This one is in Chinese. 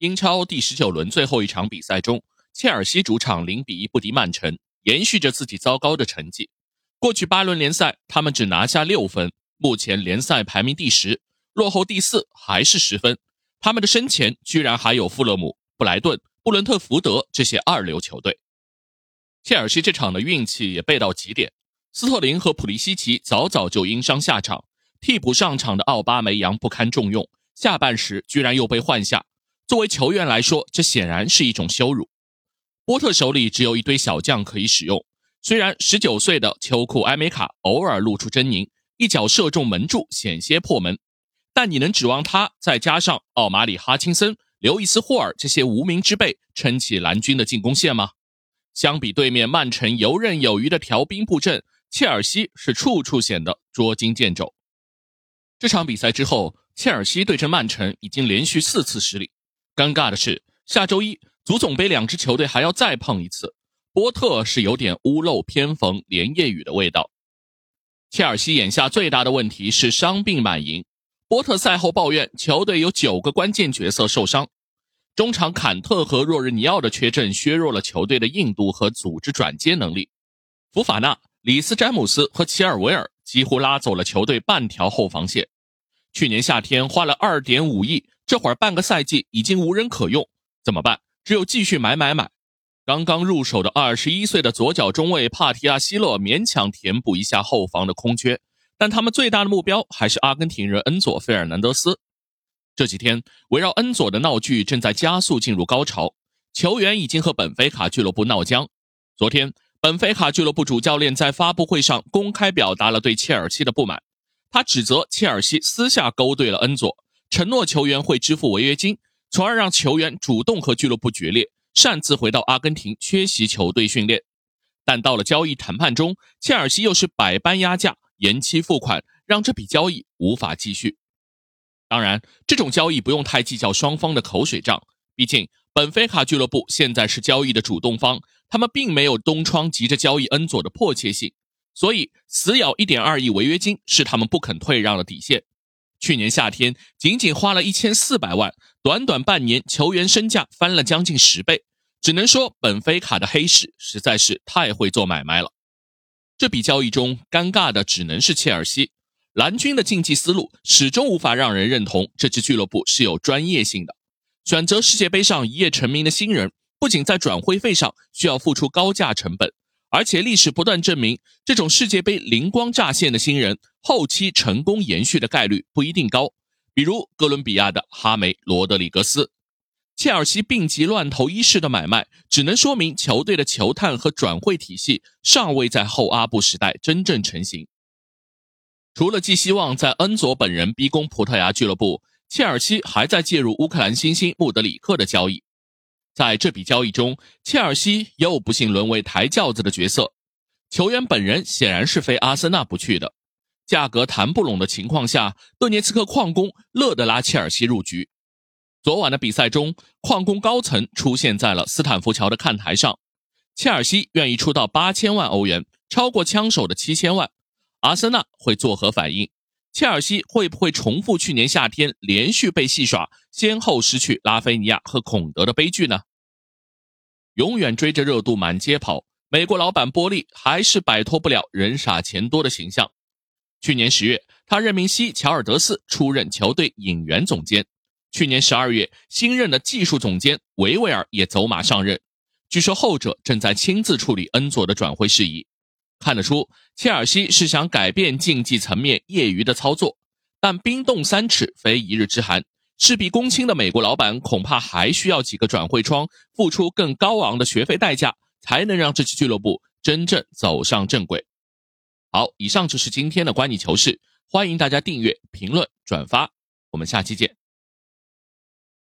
英超第十九轮最后一场比赛中，切尔西主场零比一不敌曼城，延续着自己糟糕的成绩。过去八轮联赛，他们只拿下六分，目前联赛排名第十，落后第四还是十分。他们的身前居然还有富勒姆、布莱顿、布伦特福德这些二流球队。切尔西这场的运气也背到极点，斯特林和普利西奇早早就因伤下场，替补上场的奥巴梅扬不堪重用，下半时居然又被换下。作为球员来说，这显然是一种羞辱。波特手里只有一堆小将可以使用，虽然十九岁的秋库埃梅卡偶尔露出狰狞，一脚射中门柱，险些破门，但你能指望他再加上奥马里哈钦森、刘易斯霍尔这些无名之辈撑起蓝军的进攻线吗？相比对面曼城游刃有余的调兵布阵，切尔西是处处显得捉襟见肘。这场比赛之后，切尔西对阵曼城已经连续四次失利。尴尬的是，下周一足总杯两支球队还要再碰一次。波特是有点屋漏偏逢连夜雨的味道。切尔西眼下最大的问题是伤病满营。波特赛后抱怨，球队有九个关键角色受伤，中场坎特和若日尼奥的缺阵削弱了球队的硬度和组织转接能力。福法纳、里斯詹姆斯和齐尔维尔几乎拉走了球队半条后防线。去年夏天花了二点五亿。这会儿半个赛季已经无人可用，怎么办？只有继续买买买。刚刚入手的二十一岁的左脚中卫帕提亚西勒勉强填补一下后防的空缺，但他们最大的目标还是阿根廷人恩佐费尔南德斯。这几天围绕恩佐的闹剧正在加速进入高潮，球员已经和本菲卡俱乐部闹僵。昨天，本菲卡俱乐部主教练在发布会上公开表达了对切尔西的不满，他指责切尔西私下勾兑了恩佐。承诺球员会支付违约金，从而让球员主动和俱乐部决裂，擅自回到阿根廷缺席球队训练。但到了交易谈判中，切尔西又是百般压价、延期付款，让这笔交易无法继续。当然，这种交易不用太计较双方的口水仗，毕竟本菲卡俱乐部现在是交易的主动方，他们并没有东窗急着交易恩佐的迫切性，所以死咬一点二亿违约金是他们不肯退让的底线。去年夏天，仅仅花了一千四百万，短短半年，球员身价翻了将近十倍。只能说，本菲卡的黑市实在是太会做买卖了。这笔交易中，尴尬的只能是切尔西。蓝军的竞技思路始终无法让人认同这支俱乐部是有专业性的。选择世界杯上一夜成名的新人，不仅在转会费上需要付出高价成本。而且历史不断证明，这种世界杯灵光乍现的新人，后期成功延续的概率不一定高。比如哥伦比亚的哈梅·罗德里格斯，切尔西病急乱投医式的买卖，只能说明球队的球探和转会体系尚未在后阿布时代真正成型。除了寄希望在恩佐本人逼宫葡萄牙俱乐部，切尔西还在介入乌克兰新星穆德里克的交易。在这笔交易中，切尔西又不幸沦为抬轿子的角色。球员本人显然是非阿森纳不去的，价格谈不拢的情况下，顿涅茨克矿工乐得拉切尔西入局。昨晚的比赛中，矿工高层出现在了斯坦福桥的看台上，切尔西愿意出到八千万欧元，超过枪手的七千万。阿森纳会作何反应？切尔西会不会重复去年夏天连续被戏耍，先后失去拉菲尼亚和孔德的悲剧呢？永远追着热度满街跑，美国老板波利还是摆脱不了人傻钱多的形象。去年十月，他任命西乔尔德斯出任球队引援总监。去年十二月，新任的技术总监维维尔也走马上任。据说后者正在亲自处理恩佐的转会事宜。看得出，切尔西是想改变竞技层面业余的操作，但冰冻三尺非一日之寒。事必躬亲的美国老板恐怕还需要几个转会窗，付出更高昂的学费代价，才能让这支俱乐部真正走上正轨。好，以上就是今天的观你球事，欢迎大家订阅、评论、转发，我们下期见。